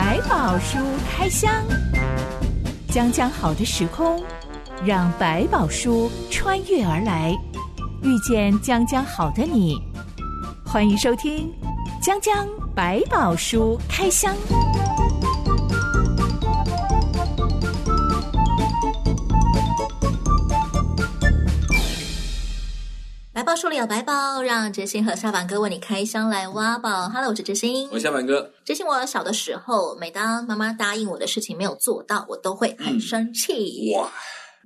百宝书开箱，将将好的时空，让百宝书穿越而来，遇见将将好的你。欢迎收听《将将百宝书开箱》。百宝书里有白宝，让哲心和下板哥为你开箱来挖宝。Hello，我是哲心，我是下板哥。哲心，我小的时候，每当妈妈答应我的事情没有做到，我都会很生气。嗯、哇！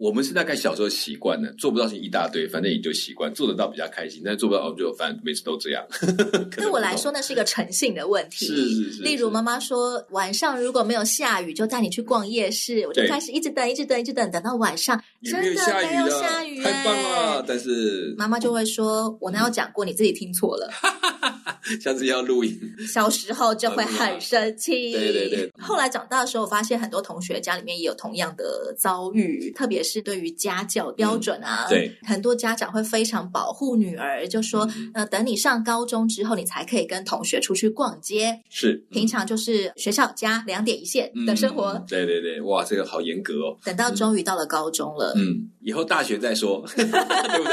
我们是大概小时候习惯的，做不到是一大堆，反正也就习惯；做得到比较开心，但是做不到就反正每次都这样。对我来说，那是一个诚信的问题。是是是，是。例如，妈妈说晚上如果没有下雨，就带你去逛夜市，我就开始一直等，一直等，一直等，等到晚上真的没有下雨，太棒了！但是妈妈就会说：“我哪有讲过？你自己听错了。” 下次要录音。小时候就会很生气。对对对。后来长大的时候，我发现很多同学家里面也有同样的遭遇，特别是对于家教标准啊，嗯、对，很多家长会非常保护女儿，就说、嗯：“呃，等你上高中之后，你才可以跟同学出去逛街。”是，平常就是学校家两点一线的生活。嗯、对对对，哇，这个好严格哦。等到终于到了高中了，嗯，以后大学再说，对不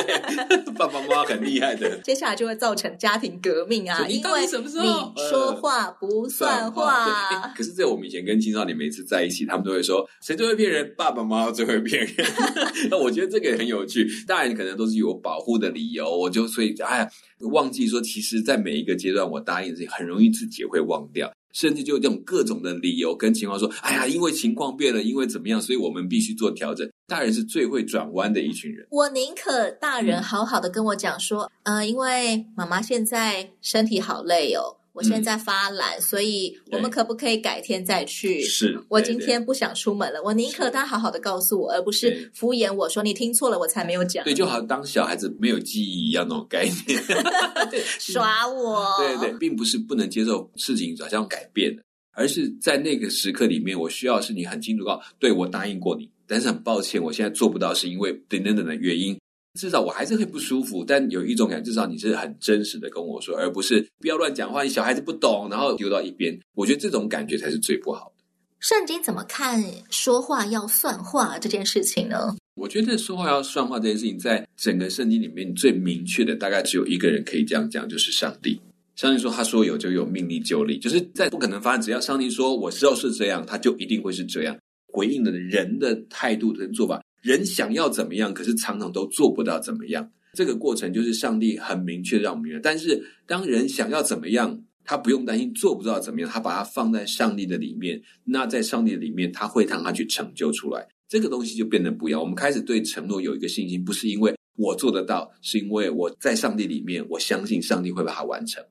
对？爸爸妈妈很厉害的。接下来就会造成家庭革命啊，因为什么时候你说话不算话。呃、算话 可是，在我们以前跟青少年每次在一起，他们都会说：“谁最会骗人？爸爸妈妈最会骗人。”那我觉得这个也很有趣。大人可能都是有保护的理由，我就所以哎呀，忘记说，其实，在每一个阶段，我答应自己，很容易自己会忘掉，甚至就用各种的理由跟情况说：“哎呀，因为情况变了，因为怎么样，所以我们必须做调整。”大人是最会转弯的一群人。我宁可大人好好的跟我讲说：“嗯、呃，因为妈妈现在身体好累哦。”我现在发懒，嗯，所以我们可不可以改天再去？是，我今天不想出门了。我宁可他好好的告诉我，而不是敷衍我说你听错了，我才没有讲。对，就好像当小孩子没有记忆一样那种概念，对 耍我。对对，并不是不能接受事情好像改变了，而是在那个时刻里面，我需要是你很清楚告诉，对，我答应过你，但是很抱歉，我现在做不到，是因为等等等的原因。至少我还是会不舒服，但有一种感觉，至少你是很真实的跟我说，而不是不要乱讲话，你小孩子不懂，然后丢到一边。我觉得这种感觉才是最不好的。圣经怎么看说话要算话这件事情呢？我觉得说话要算话这件事情，在整个圣经里面最明确的，大概只有一个人可以这样讲，就是上帝。上帝说他说有就有，命立就立，就是在不可能发生，只要上帝说我知道是这样，他就一定会是这样。回应的人的态度跟做法。人想要怎么样，可是常常都做不到怎么样。这个过程就是上帝很明确让我们明白。但是当人想要怎么样，他不用担心做不到怎么样，他把它放在上帝的里面。那在上帝的里面，他会让他去成就出来。这个东西就变得不一样。我们开始对承诺有一个信心，不是因为我做得到，是因为我在上帝里面，我相信上帝会把它完成。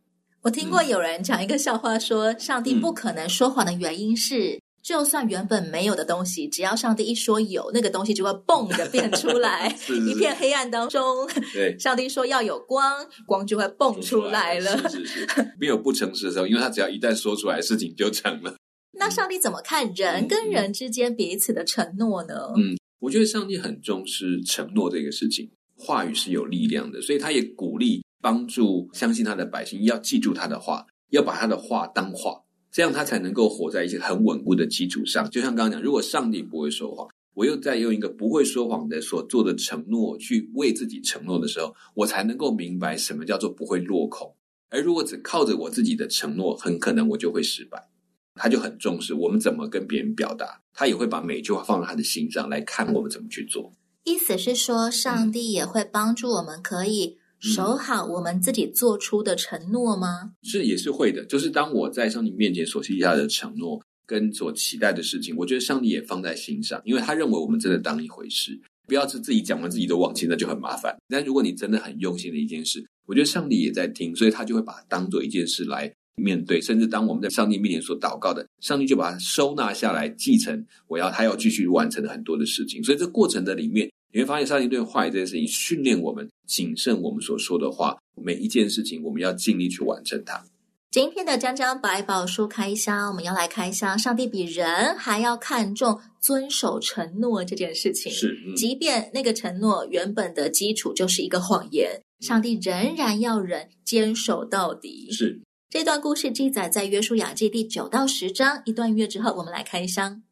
我听过有人讲一个笑话说，说上帝不可能说谎的原因是。就算原本没有的东西，只要上帝一说有，那个东西就会蹦的变出来。是是是，一片黑暗当中，对，上帝说要有光，光就会蹦出来了。是是是，没有不诚实的时候，因为他只要一旦说出来，事情就成了。那上帝怎么看人跟人之间彼此的承诺呢？嗯，我觉得上帝很重视承诺这个事情，话语是有力量的，所以他也鼓励帮助相信他的百姓要记住他的话，要把他的话当话。这样他才能够活在一些很稳固的基础上。就像刚刚讲，如果上帝不会说谎，我又在用一个不会说谎的所做的承诺去为自己承诺的时候，我才能够明白什么叫做不会落空。而如果只靠着我自己的承诺，很可能我就会失败。他就很重视我们怎么跟别人表达，他也会把每句话放在他的心上来看我们怎么去做。意思是说，上帝也会帮助我们可以。守好我们自己做出的承诺吗？是，也是会的。就是当我在上帝面前所许下的承诺跟所期待的事情，我觉得上帝也放在心上，因为他认为我们真的当一回事。不要是自己讲完自己都忘记，那就很麻烦。但如果你真的很用心的一件事，我觉得上帝也在听，所以他就会把它当做一件事来面对。甚至当我们在上帝面前所祷告的，上帝就把它收纳下来，继承我要他要继续完成的很多的事情。所以这过程的里面。你会发现，上帝对话语这件事情训练我们谨慎我们所说的话，每一件事情我们要尽力去完成它。今天的将将百宝书开箱，我们要来开箱。上帝比人还要看重遵守承诺这件事情。是，嗯、即便那个承诺原本的基础就是一个谎言，上帝仍然要人坚守到底。是，这段故事记载在约书亚记第九到十章。一段音乐之后，我们来开箱。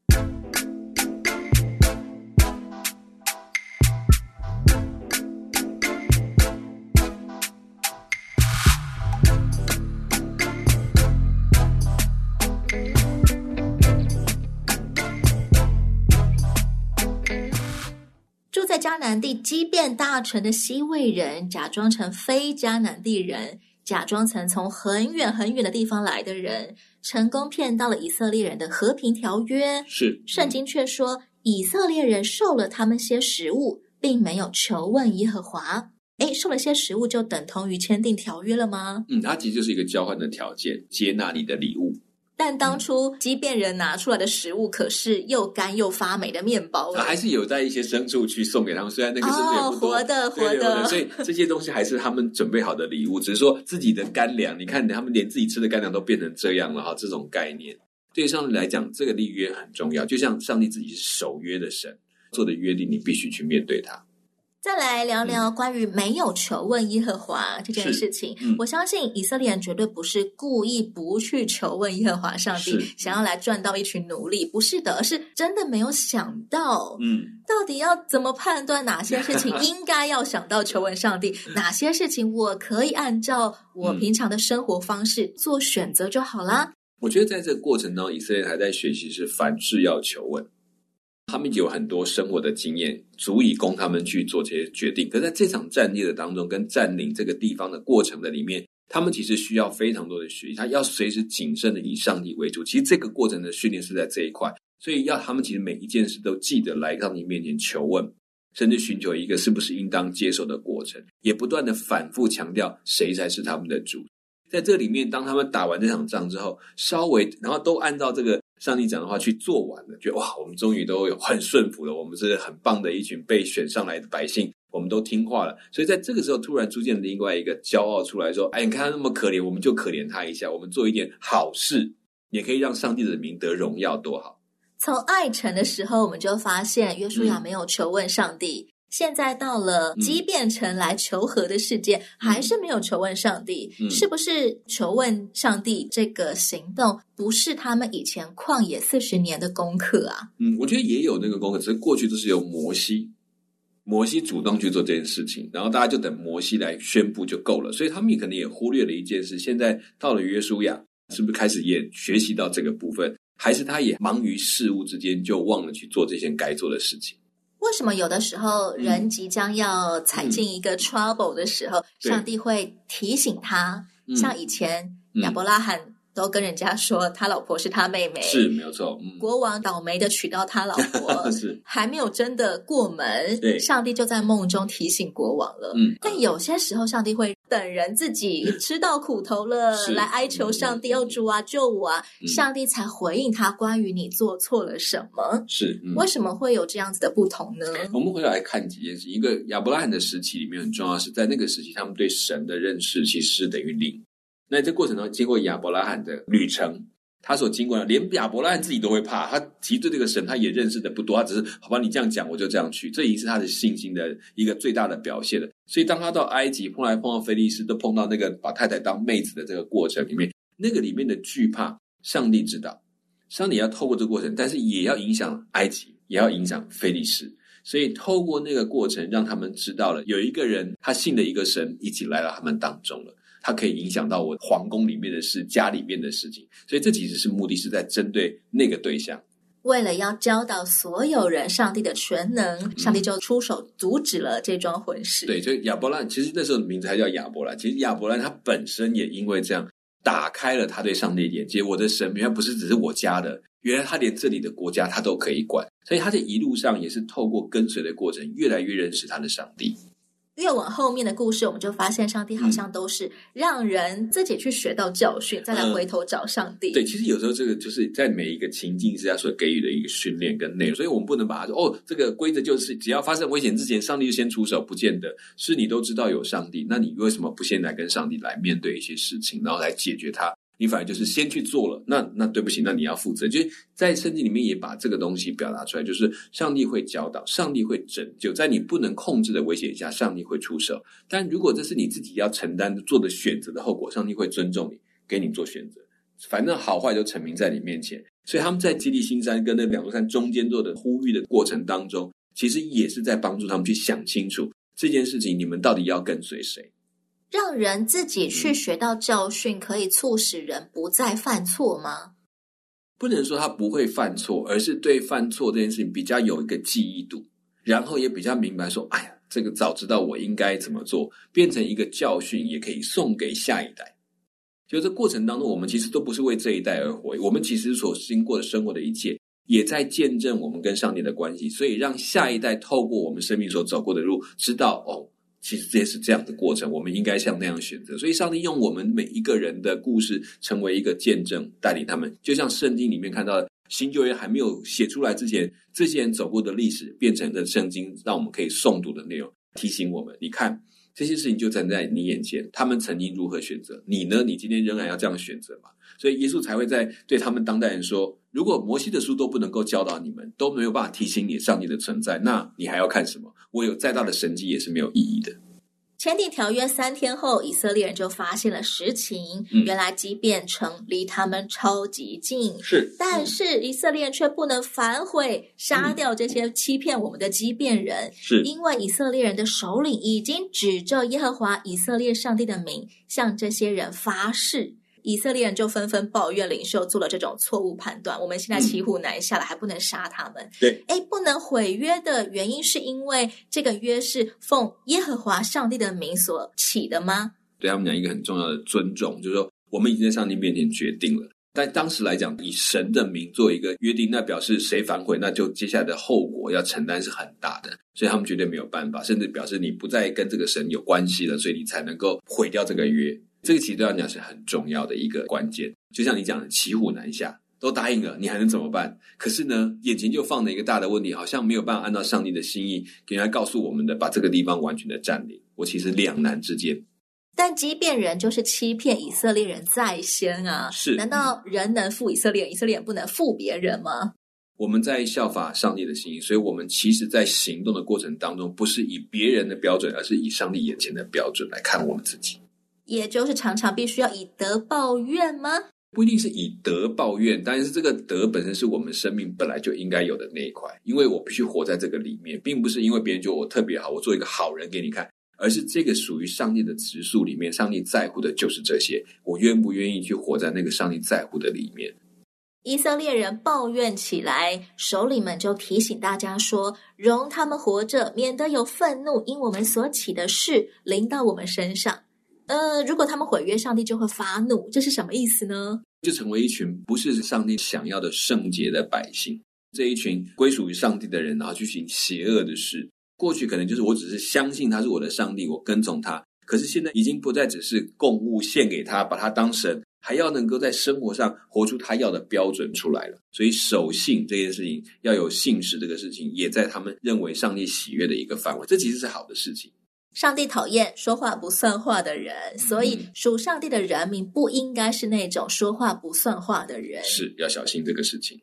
南地基遍大臣的西魏人，假装成非迦南地人，假装成从很远很远的地方来的人，成功骗到了以色列人的和平条约。是，圣经却说以色列人受了他们些食物，并没有求问耶和华。哎，受了些食物就等同于签订条约了吗？嗯，它其实就是一个交换的条件，接纳你的礼物。但当初即便人拿出来的食物可是又干又发霉的面包，他，还是有在一些牲畜去送给他们。虽然那个牲畜也不多，哦，活的活的，所以这些东西还是他们准备好的礼物。只是说自己的干粮，你看他们连自己吃的干粮都变成这样了哈。这种概念对上帝来讲，这个立约很重要。就像上帝自己是守约的神，做的约定你必须去面对它。再来聊聊关于没有求问耶和华这件事情。嗯、我相信以色列人绝对不是故意不去求问耶和华上帝，想要来赚到一群奴隶，不是的，而是真的没有想到，嗯，到底要怎么判断哪些事情 应该要想到求问上帝，哪些事情我可以按照我平常的生活方式做选择就好啦。我觉得在这个过程当中，以色列人还在学习是凡事要求问。他们有很多生活的经验，足以供他们去做这些决定。可在这场战役的当中，跟占领这个地方的过程的里面，他们其实需要非常多的学习。他要随时谨慎的以上帝为主。其实这个过程的训练是在这一块，所以要他们其实每一件事都记得来到你面前求问，甚至寻求一个是不是应当接受的过程，也不断的反复强调谁才是他们的主。在这里面，当他们打完这场仗之后，稍微然后都按照这个。上帝讲的话去做完了，觉得哇，我们终于都有很顺服了。我们是很棒的一群被选上来的百姓，我们都听话了。所以在这个时候，突然出现另外一个骄傲出来，说：“哎，你看他那么可怜，我们就可怜他一下，我们做一点好事，也可以让上帝的名得荣耀，多好。”从爱城的时候，我们就发现约书亚没有求问上帝。嗯现在到了基遍城来求和的世界，嗯、还是没有求问上帝，嗯、是不是求问上帝这个行动不是他们以前旷野四十年的功课啊？嗯，我觉得也有那个功课，只是过去都是由摩西，摩西主动去做这件事情，然后大家就等摩西来宣布就够了，所以他们也可能也忽略了一件事。现在到了约书亚，是不是开始也学习到这个部分？还是他也忙于事物之间，就忘了去做这些该做的事情？为什么有的时候人即将要踩进一个 trouble 的时候，嗯、上帝会提醒他？嗯、像以前亚伯拉罕都跟人家说他老婆是他妹妹，是没有错。嗯、国王倒霉的娶到他老婆，是还没有真的过门，对上帝就在梦中提醒国王了。嗯，但有些时候上帝会。等人自己吃到苦头了，来哀求上帝，哦，主啊，救我啊！嗯、上帝才回应他关于你做错了什么。是，嗯、为什么会有这样子的不同呢？我们回来看几件事。一个亚伯拉罕的时期里面很重要，是在那个时期，他们对神的认识其实是等于零。那这过程中，经过亚伯拉罕的旅程。他所经过的，连亚伯拉罕自己都会怕。他其实对这个神，他也认识的不多。他只是好吧，你这样讲，我就这样去。这已经是他的信心的一个最大的表现了。所以，当他到埃及，后来碰到菲利斯，都碰到那个把太太当妹子的这个过程里面，那个里面的惧怕，上帝知道，上帝要透过这个过程，但是也要影响埃及，也要影响菲利斯。所以，透过那个过程，让他们知道了有一个人，他信的一个神，一起来到他们当中了。它可以影响到我皇宫里面的事，家里面的事情，所以这其实是目的是在针对那个对象，为了要教导所有人上帝的全能，上帝就出手阻止了这桩婚事。对，所以亚伯兰其实那时候的名字还叫亚伯兰，其实亚伯兰他本身也因为这样打开了他对上帝的眼界，我的神原来不是只是我家的，原来他连这里的国家他都可以管，所以他在一路上也是透过跟随的过程，越来越认识他的上帝。越往后面的故事，我们就发现上帝好像都是让人自己去学到教训，嗯、再来回头找上帝。对，其实有时候这个就是在每一个情境之下所给予的一个训练跟内容，所以我们不能把它说哦，这个规则就是只要发生危险之前，上帝就先出手，不见得是你都知道有上帝，那你为什么不先来跟上帝来面对一些事情，然后来解决它？你反而就是先去做了，那那对不起，那你要负责。就是在圣经里面也把这个东西表达出来，就是上帝会教导，上帝会拯救，在你不能控制的危险下，上帝会出手。但如果这是你自己要承担做的选择的后果，上帝会尊重你，给你做选择，反正好坏都陈明在你面前。所以他们在基地新山跟那两座山中间做的呼吁的过程当中，其实也是在帮助他们去想清楚这件事情，你们到底要跟随谁？让人自己去学到教训，可以促使人不再犯错吗？不能说他不会犯错，而是对犯错这件事情比较有一个记忆度，然后也比较明白说，哎呀，这个早知道我应该怎么做，变成一个教训，也可以送给下一代。就这过程当中，我们其实都不是为这一代而活，我们其实所经过的生活的一切，也在见证我们跟上帝的关系，所以让下一代透过我们生命所走过的路，知道哦。其实这也是这样的过程，我们应该像那样选择。所以，上帝用我们每一个人的故事，成为一个见证，带领他们。就像圣经里面看到的，新旧约还没有写出来之前，这些人走过的历史，变成了圣经，让我们可以诵读的内容，提醒我们：你看这些事情就站在你眼前，他们曾经如何选择，你呢？你今天仍然要这样选择吗？所以，耶稣才会在对他们当代人说：如果摩西的书都不能够教导你们，都没有办法提醒你上帝的存在，那你还要看什么？我有再大的神迹也是没有意义的。签订条约三天后，以色列人就发现了实情。嗯、原来基变城离他们超级近，是，但是以色列人却不能反悔，杀掉这些欺骗我们的基变人。是，因为以色列人的首领已经指着耶和华以色列上帝的名，向这些人发誓。以色列人就纷纷抱怨领袖做了这种错误判断。我们现在骑虎难下了，嗯、还不能杀他们。对，哎，不能毁约的原因是因为这个约是奉耶和华上帝的名所起的吗？对他们讲一个很重要的尊重，就是说我们已经在上帝面前决定了。但当时来讲，以神的名做一个约定，那表示谁反悔，那就接下来的后果要承担是很大的。所以他们绝对没有办法，甚至表示你不再跟这个神有关系了，所以你才能够毁掉这个约。这个其实对他讲是很重要的一个关键，就像你讲的，骑虎难下，都答应了，你还能怎么办？可是呢，眼前就放了一个大的问题，好像没有办法按照上帝的心意，给人家告诉我们的，把这个地方完全的占领。我其实两难之间，但即便人就是欺骗以色列人在先啊！是，难道人能负以色列，以色列人不能负别人吗？我们在效法上帝的心意，所以我们其实，在行动的过程当中，不是以别人的标准，而是以上帝眼前的标准来看我们自己。也就是常常必须要以德报怨吗？不一定是以德报怨，但是这个德本身是我们生命本来就应该有的那一块。因为我必须活在这个里面，并不是因为别人觉得我特别好，我做一个好人给你看，而是这个属于上帝的植树里面，上帝在乎的就是这些。我愿不愿意去活在那个上帝在乎的里面？以色列人抱怨起来，首领们就提醒大家说：“容他们活着，免得有愤怒因我们所起的事临到我们身上。”呃，如果他们毁约，上帝就会发怒，这是什么意思呢？就成为一群不是上帝想要的圣洁的百姓，这一群归属于上帝的人，然后去行邪恶的事。过去可能就是我只是相信他是我的上帝，我跟从他。可是现在已经不再只是供物献给他，把他当神，还要能够在生活上活出他要的标准出来了。所以守信这件事情，要有信实这个事情，也在他们认为上帝喜悦的一个范围。这其实是好的事情。上帝讨厌说话不算话的人，所以属上帝的人民不应该是那种说话不算话的人。是要小心这个事情。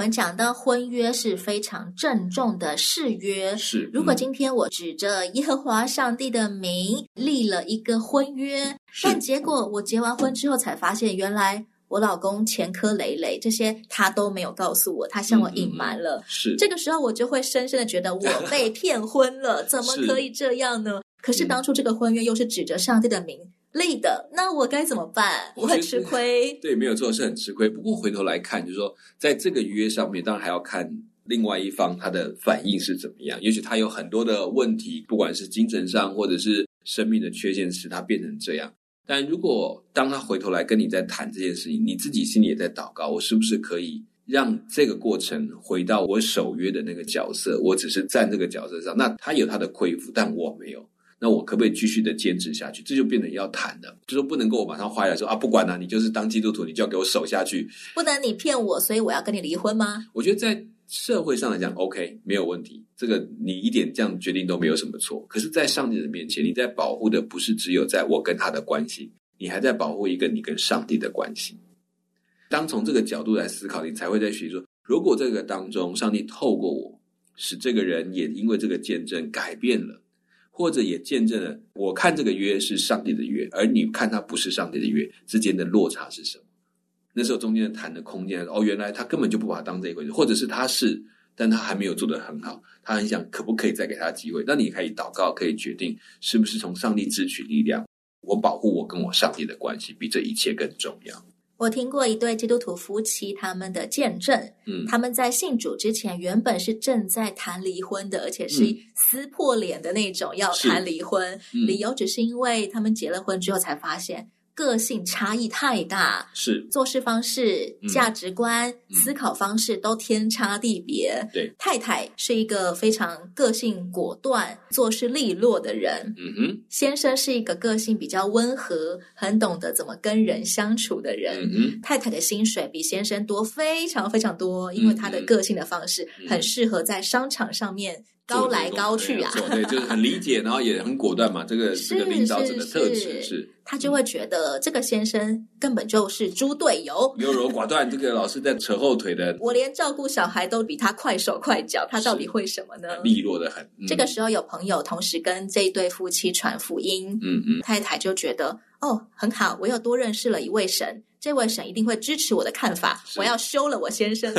们讲到婚约是非常郑重的誓约。是，嗯、如果今天我指着耶和华上帝的名立了一个婚约，但结果我结完婚之后才发现，原来我老公前科累累，这些他都没有告诉我，他向我隐瞒了。嗯、是，这个时候我就会深深的觉得我被骗婚了，怎么可以这样呢？可是当初这个婚约又是指着上帝的名。累的，那我该怎么办？我很吃亏。对，没有错，是很吃亏。不过回头来看，就是说，在这个约上面，当然还要看另外一方他的反应是怎么样。也许他有很多的问题，不管是精神上或者是生命的缺陷，使他变成这样。但如果当他回头来跟你在谈这件事情，你自己心里也在祷告，我是不是可以让这个过程回到我守约的那个角色？我只是站这个角色上，那他有他的亏负，但我没有。那我可不可以继续的坚持下去？这就变得要谈的，就说不能够我马上坏了说啊，不管了，你就是当基督徒，你就要给我守下去。不能你骗我，所以我要跟你离婚吗？我觉得在社会上来讲，OK，没有问题，这个你一点这样决定都没有什么错。可是，在上帝的面前，你在保护的不是只有在我跟他的关系，你还在保护一个你跟上帝的关系。当从这个角度来思考，你才会在学习说，如果这个当中，上帝透过我，使这个人也因为这个见证改变了。或者也见证了，我看这个约是上帝的约，而你看它不是上帝的约，之间的落差是什么？那时候中间的谈的空间，哦，原来他根本就不把它当这一回事，或者是他是，但他还没有做得很好，他很想可不可以再给他机会？那你可以祷告，可以决定是不是从上帝支取力量，我保护我跟我上帝的关系，比这一切更重要。我听过一对基督徒夫妻他们的见证，嗯，他们在信主之前原本是正在谈离婚的，而且是撕破脸的那种要谈离婚，嗯，理由只是因为他们结了婚之后才发现。个性差异太大，是做事方式、嗯、价值观、嗯、思考方式都天差地别。对，太太是一个非常个性果断、做事利落的人。嗯哼，先生是一个个性比较温和、很懂得怎么跟人相处的人。嗯哼，太太的薪水比先生多非常非常多，因为他的个性的方式很适合在商场上面。高来高去啊，对，就是很理解，然后也很果断嘛。这个 这个领导者的特质是，他就会觉得这个先生根本就是猪队友，优柔寡断，这个老是在扯后腿的。我连照顾小孩都比他快手快脚，他到底会什么呢？利落的很。嗯、这个时候有朋友同时跟这一对夫妻传福音，嗯嗯，太太就觉得哦很好，我又多认识了一位神，这位神一定会支持我的看法，我要休了我先生。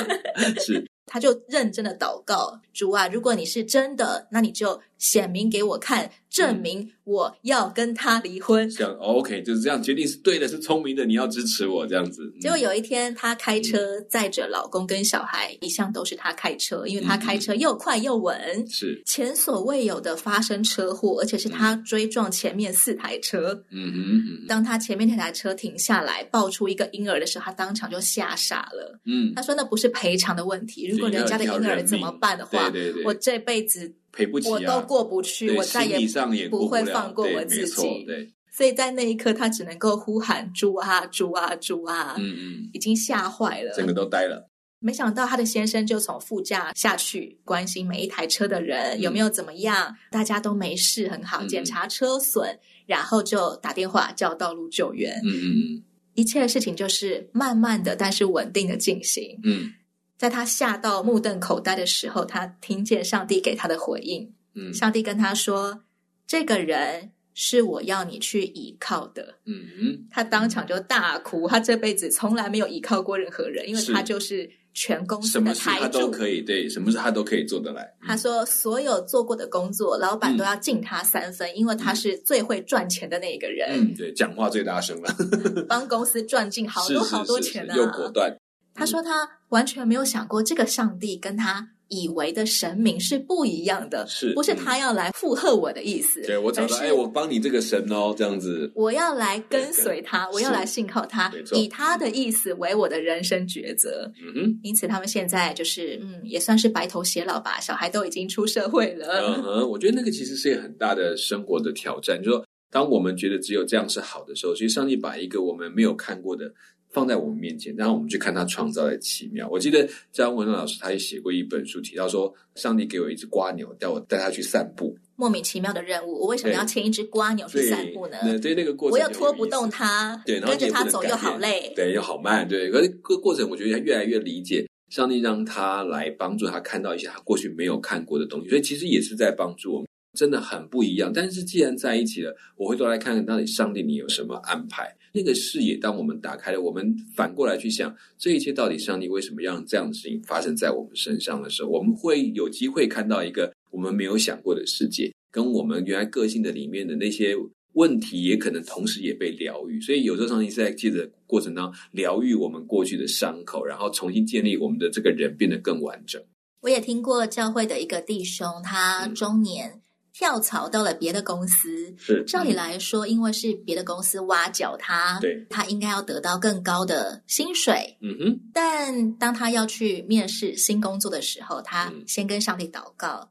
是。他就认真的祷告，主啊，如果你是真的，那你就显明给我看，证明我要跟他离婚。这样、哦、OK，就是这样，决定是对的，是聪明的，你要支持我这样子。结果有一天，她开车载着老公跟小孩，嗯、一向都是她开车，因为她开车又快又稳，是前所未有的发生车祸，而且是她追撞前面四台车。嗯哼，当她前面那台车停下来，抱出一个婴儿的时候，她当场就吓傻了。嗯，她说那不是赔偿的问题。如果人家的婴儿怎么办的话，对对对，我这辈子赔不起，我都过不去，我再也不会放过我自己。对，对，所以在那一刻，他只能够呼喊“猪啊，猪啊，猪啊”，嗯嗯，已经吓坏了，整个都呆了。没想到他的先生就从副驾下去，关心每一台车的人有没有怎么样，嗯、大家都没事，很好，检查车损，嗯、然后就打电话叫道路救援。嗯嗯嗯，一切的事情就是慢慢的，但是稳定的进行。嗯。在他吓到目瞪口呆的时候，他听见上帝给他的回应。嗯，上帝跟他说：“这个人是我要你去依靠的。”嗯嗯，他当场就大哭。他这辈子从来没有依靠过任何人，因为他就是全公司的他都可以，对，什么事他都可以做得来。嗯、他说：“所有做过的工作，老板都要敬他三分，嗯、因为他是最会赚钱的那个人。”嗯，对，讲话最大声了，帮公司赚进好多好多钱啊，又果断。他说他完全没有想过，这个上帝跟他以为的神明是不一样的，是不是他要来附和我的意思？对，我找到，哎，我帮你这个神哦，这样子，我要来跟随他，我要来信靠他，以他的意思为我的人生抉择。嗯哼，因此他们现在就是，嗯，也算是白头偕老吧，小孩都已经出社会了。嗯哼，我觉得那个其实是一个很大的生活的挑战，就是说，当我们觉得只有这样是好的时候，其实上帝把一个我们没有看过的。放在我们面前，然后我们去看他创造的奇妙。我记得张文龙老师他也写过一本书，提到说，上帝给我一只瓜牛，带我带他去散步。莫名其妙的任务，我为什么要牵一只瓜牛去散步呢？对，对那个过程我又拖不动它，对，跟着它走又好累，对，又好慢，对。可是个过程，我觉得他越来越理解上帝，让他来帮助他看到一些他过去没有看过的东西，所以其实也是在帮助我们。真的很不一样，但是既然在一起了，我回头来看看到底上帝你有什么安排。那个视野，当我们打开了，我们反过来去想，这一切到底上帝为什么让这样的事情发生在我们身上的时候，我们会有机会看到一个我们没有想过的世界，跟我们原来个性的里面的那些问题，也可能同时也被疗愈。所以有时候上帝是在借着过程当中疗愈我们过去的伤口，然后重新建立我们的这个人变得更完整。我也听过教会的一个弟兄，他中年。嗯跳槽到了别的公司，是照理来说，因为是别的公司挖角他，对，他应该要得到更高的薪水。嗯哼，但当他要去面试新工作的时候，他先跟上帝祷告，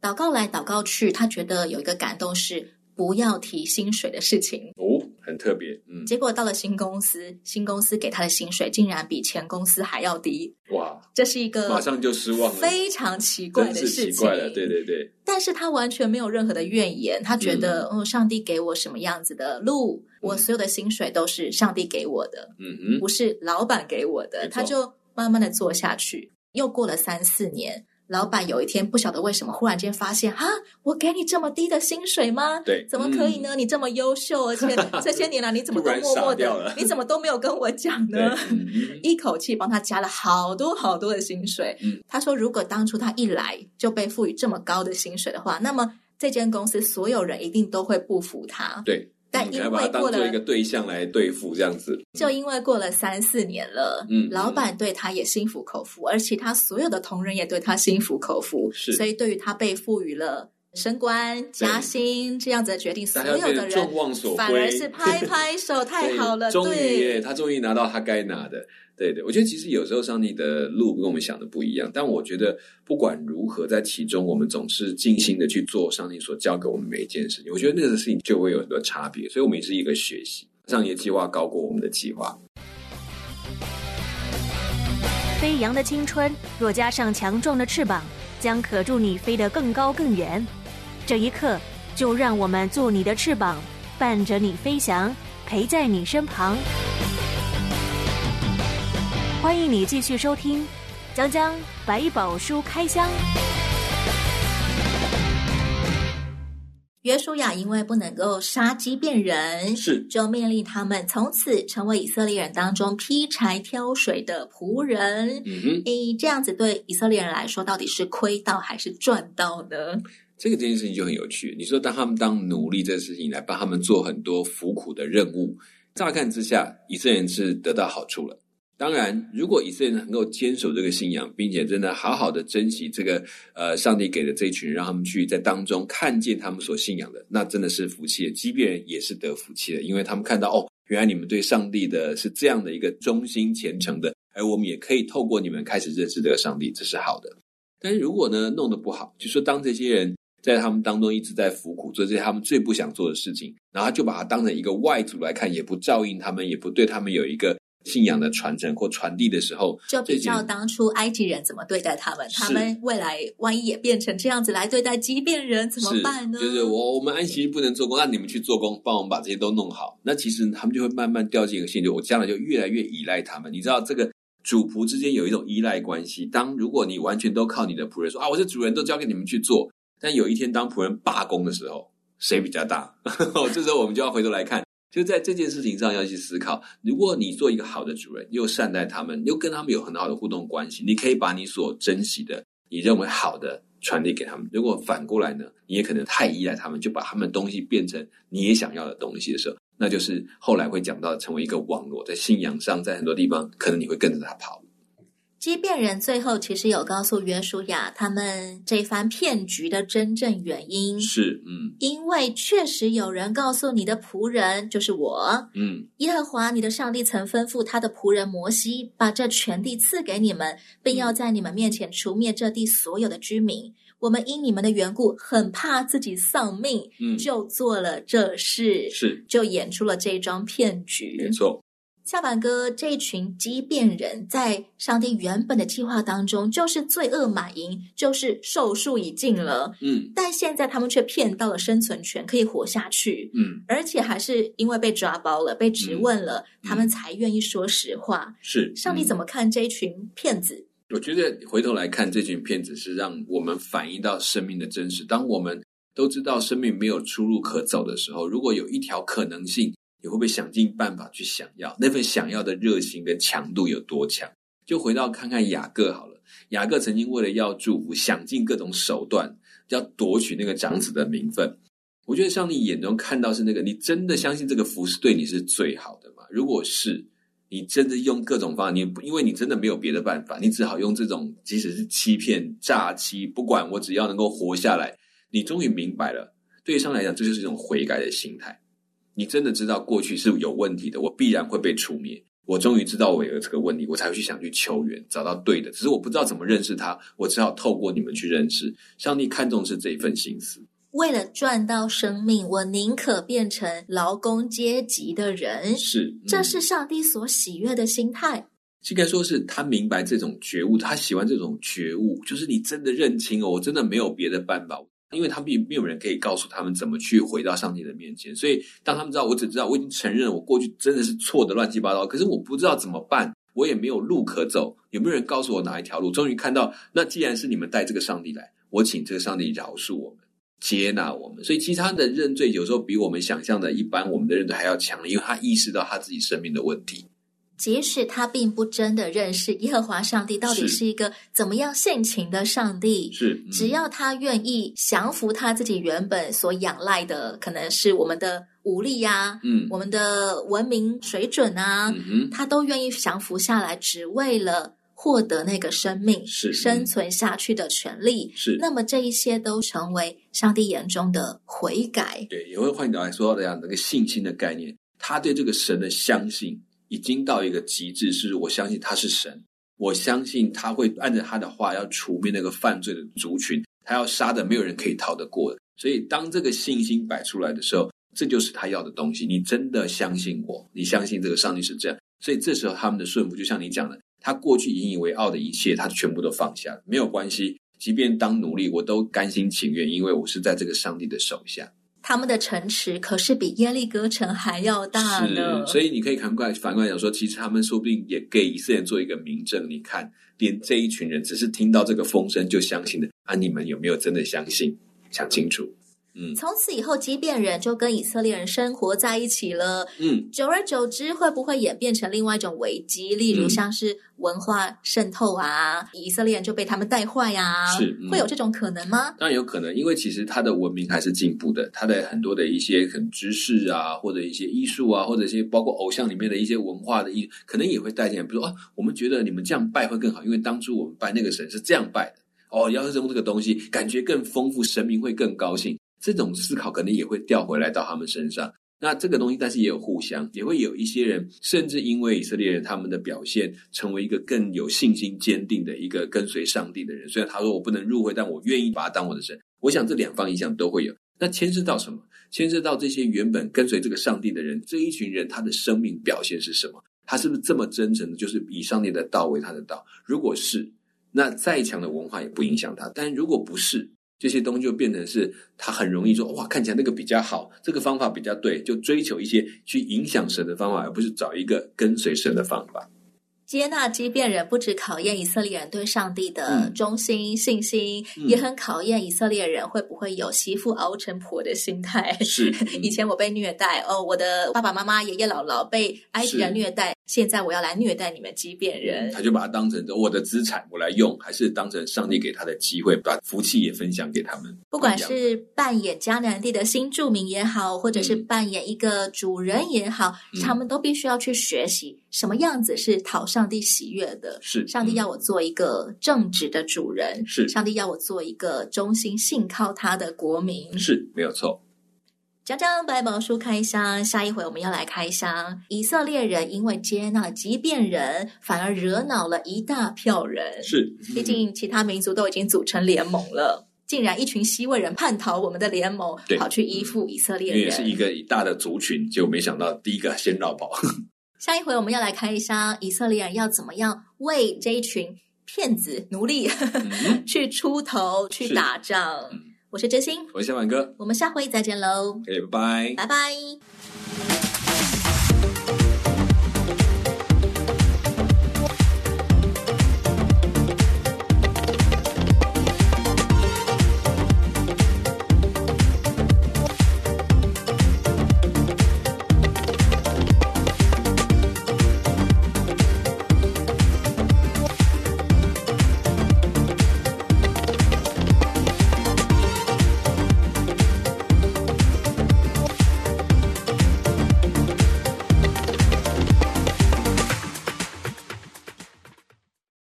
嗯、祷告来祷告去，他觉得有一个感动是不要提薪水的事情。哦，很特别。嗯，结果到了新公司，新公司给他的薪水竟然比前公司还要低。哇！这是一个马上就失望了，非常奇怪的事情。奇怪了，对对对。但是他完全没有任何的怨言，他觉得，嗯，嗯，上帝给我什么样子的路，嗯、我所有的薪水都是上帝给我的，嗯嗯，不是老板给我的，他就慢慢的做下去。又过了三四年。老板有一天不晓得为什么忽然间发现，哈，我给你这么低的薪水吗？对，怎么可以呢？嗯、你这么优秀，而且 这些年来你怎么都默默的，你怎么都没有跟我讲呢？嗯、一口气帮他加了好多好多的薪水。嗯、他说，如果当初他一来就被赋予这么高的薪水的话，那么这间公司所有人一定都会不服他。对。但因为过了，一个对象来对付这样子，就因为过了三四年了，嗯，老板对他也心服口服，而其他所有的同仁也对他心服口服，是，所以对于他被赋予了升官加薪这样子的决定，所有的人众望所归，反而是拍 拍手，太好了，终于，他终于拿到他该拿的。对对，我觉得其实有时候上帝的路跟我们想的不一样，但我觉得不管如何，在其中我们总是尽心的去做上帝所教给我们每一件事情。我觉得那个事情就会有很多差别，所以我们也是一个学习。上帝的计划高过我们的计划。飞扬的青春，若加上强壮的翅膀，将可助你飞得更高更远。这一刻，就让我们做你的翅膀，伴着你飞翔，陪在你身旁。欢迎你继续收听《江江百宝书开箱》。约书亚因为不能够杀鸡变人，是就命令他们从此成为以色列人当中劈柴挑水的仆人。嗯哼，诶，这样子对以色列人来说，到底是亏到还是赚到呢？这个这件事情就很有趣。你说，当他们当奴隶这个事情来帮他们做很多服苦的任务，乍看之下，以色列人是得到好处了。当然，如果以色列人能够坚守这个信仰，并且真的好好的珍惜这个呃上帝给的这一群，让他们去在当中看见他们所信仰的，那真的是福气的。基遍人也是得福气的，因为他们看到哦，原来你们对上帝的是这样的一个忠心虔诚的，而我们也可以透过你们开始认识这个上帝，这是好的。但是如果呢弄得不好，就说当这些人在他们当中一直在服苦，做这些他们最不想做的事情，然后就把他当成一个外族来看，也不照应他们，也不对他们有一个。信仰的传承或传递的时候，就比较当初埃及人怎么对待他们，他们未来万一也变成这样子来对待畸变人怎么办呢？就是我我们安息日不能做工，那你们去做工，帮我们把这些都弄好。那其实他们就会慢慢掉进一个陷阱，我将来就越来越依赖他们。你知道，这个主仆之间有一种依赖关系。当如果你完全都靠你的仆人说啊，我是主人，都交给你们去做，但有一天当仆人罢工的时候，谁比较大？这时候我们就要回头来看。就在这件事情上要去思考，如果你做一个好的主人，又善待他们，又跟他们有很好的互动关系，你可以把你所珍惜的、你认为好的传递给他们。如果反过来呢，你也可能太依赖他们，就把他们东西变成你也想要的东西的时候，那就是后来会讲到成为一个网络，在信仰上，在很多地方，可能你会跟着他跑。基遍人最后其实有告诉约书亚，他们这番骗局的真正原因。是，嗯，因为确实有人告诉你的仆人，就是我，嗯，耶和华你的上帝曾吩咐他的仆人摩西，把这全地赐给你们，并要在你们面前除灭这地所有的居民。我们因你们的缘故，很怕自己丧命，嗯，就做了这事，是，就演出了这一桩骗局，没错。下凡哥，这一群畸变人在上帝原本的计划当中，就是罪恶满盈，就是寿数已尽了。嗯，但现在他们却骗到了生存权，可以活下去。嗯，而且还是因为被抓包了，被质问了，嗯、他们才愿意说实话。是，上帝怎么看这一群骗子？我觉得回头来看，这群骗子是让我们反映到生命的真实。当我们都知道生命没有出路可走的时候，如果有一条可能性。你会不会想尽办法去想要那份想要的热心跟强度有多强？就回到看看雅各好了。雅各曾经为了要祝福，想尽各种手段要夺取那个长子的名分。我觉得上帝眼中看到是那个，你真的相信这个福是对你是最好的吗？如果是，你真的用各种方法，你因为你真的没有别的办法，你只好用这种，即使是欺骗、诈欺，不管我只要能够活下来。你终于明白了，对于上帝来讲，这就是一种悔改的心态。你真的知道过去是有问题的，我必然会被除灭。我终于知道我有这个问题，我才会去想去求援，找到对的。只是我不知道怎么认识他，我只好透过你们去认识。上帝看重是这一份心思。为了赚到生命，我宁可变成劳工阶级的人。是，这是上帝所喜悦的心态。应该说是他明白这种觉悟，他喜欢这种觉悟，就是你真的认清哦，我真的没有别的办法，因为他并没有人可以告诉他们怎么去回到上帝的面前。所以当他们知道，我只知道我已经承认我过去真的是错的乱七八糟，可是我不知道怎么办，我也没有路可走，有没有人告诉我哪一条路？终于看到，那既然是你们带这个上帝来，我请这个上帝饶恕我们。接纳我们，所以其他的认罪有时候比我们想象的一般我们的认罪还要强，因为他意识到他自己生命的问题。即使他并不真的认识耶和华上帝到底是。一个怎么样性情的上帝，是、嗯、只要他愿意降服他自己原本所仰赖的，可能是我们的武力呀、啊，嗯，我们的文明水准啊，嗯，他都愿意降服下来，只为了。获得那个生命是生存下去的权利。是，那么这一些都成为上帝眼中的悔改。对，也会换句话来说，这样的一个信心的概念，他对这个神的相信已经到一个极致，是我相信他是神，我相信他会按照他的话要除灭那个犯罪的族群，他要杀的没有人可以逃得过。所以当这个信心摆出来的时候，这就是他要的东西。你真的相信我，你相信这个上帝是这样，所以这时候他们的顺服，就像你讲的。他过去引以为傲的一切，他全部都放下，没有关系。即便当奴隶，我都甘心情愿，因为我是在这个上帝的手下。他们的城池可是比耶利哥城还要大呢。所以你可以反过来反过来讲说，其实他们说不定也给以色列人做一个明证。你看，连这一群人只是听到这个风声就相信的，啊，你们有没有真的相信？想清楚。嗯，从此以后，即便人就跟以色列人生活在一起了。嗯，久而久之，会不会演变成另外一种危机？例如像是文化渗透啊，嗯、以色列人就被他们带坏呀、啊？是、嗯，会有这种可能吗？当然有可能，因为其实他的文明还是进步的，他的很多的一些很知识啊，或者一些艺术啊，或者一些包括偶像里面的一些文化的艺，可能也会带进来。比如说，哦，我们觉得你们这样拜会更好，因为当初我们拜那个神是这样拜的。哦，要是用这个东西，感觉更丰富，神明会更高兴。这种思考可能也会调回来到他们身上。那这个东西，但是也有互相，也会有一些人，甚至因为以色列人他们的表现，成为一个更有信心、坚定的一个跟随上帝的人。虽然他说我不能入会，但我愿意把他当我的神。我想这两方影响都会有。那牵涉到什么？牵涉到这些原本跟随这个上帝的人，这一群人他的生命表现是什么？他是不是这么真诚的，就是以上帝的道为他的道？如果是，那再强的文化也不影响他。但如果不是，这些东西就变成是，他很容易说，哇，看起来那个比较好，这个方法比较对，就追求一些去影响神的方法，而不是找一个跟随神的方法。接纳畸变人不只考验以色列人对上帝的忠心、嗯、信心，也很考验以色列人会不会有媳妇熬成婆的心态。是，以前我被虐待，哦，我的爸爸妈妈、爷爷姥姥被埃及人虐待，现在我要来虐待你们畸变人。他就把它当成我的资产，我来用，还是当成上帝给他的机会，把福气也分享给他们。不管是扮演迦南地的新住民也好，或者是扮演一个主人也好，嗯、他们都必须要去学习。什么样子是讨上帝喜悦的？是上帝要我做一个正直的主人，是上帝要我做一个忠心信靠他的国民，是没有错。讲讲百宝书开箱，下一回我们要来开箱以色列人因为接纳即便人，反而惹恼了一大票人。是，毕竟其他民族都已经组成联盟了，竟然一群西魏人叛逃我们的联盟，跑去依附以色列人，也是一个大的族群，结果没想到第一个先绕跑。下一回我们要来开箱以色列人要怎么样为这一群骗子奴隶、嗯、去出头去打仗。我是真心，我是小满哥，我们下回再见喽，拜拜。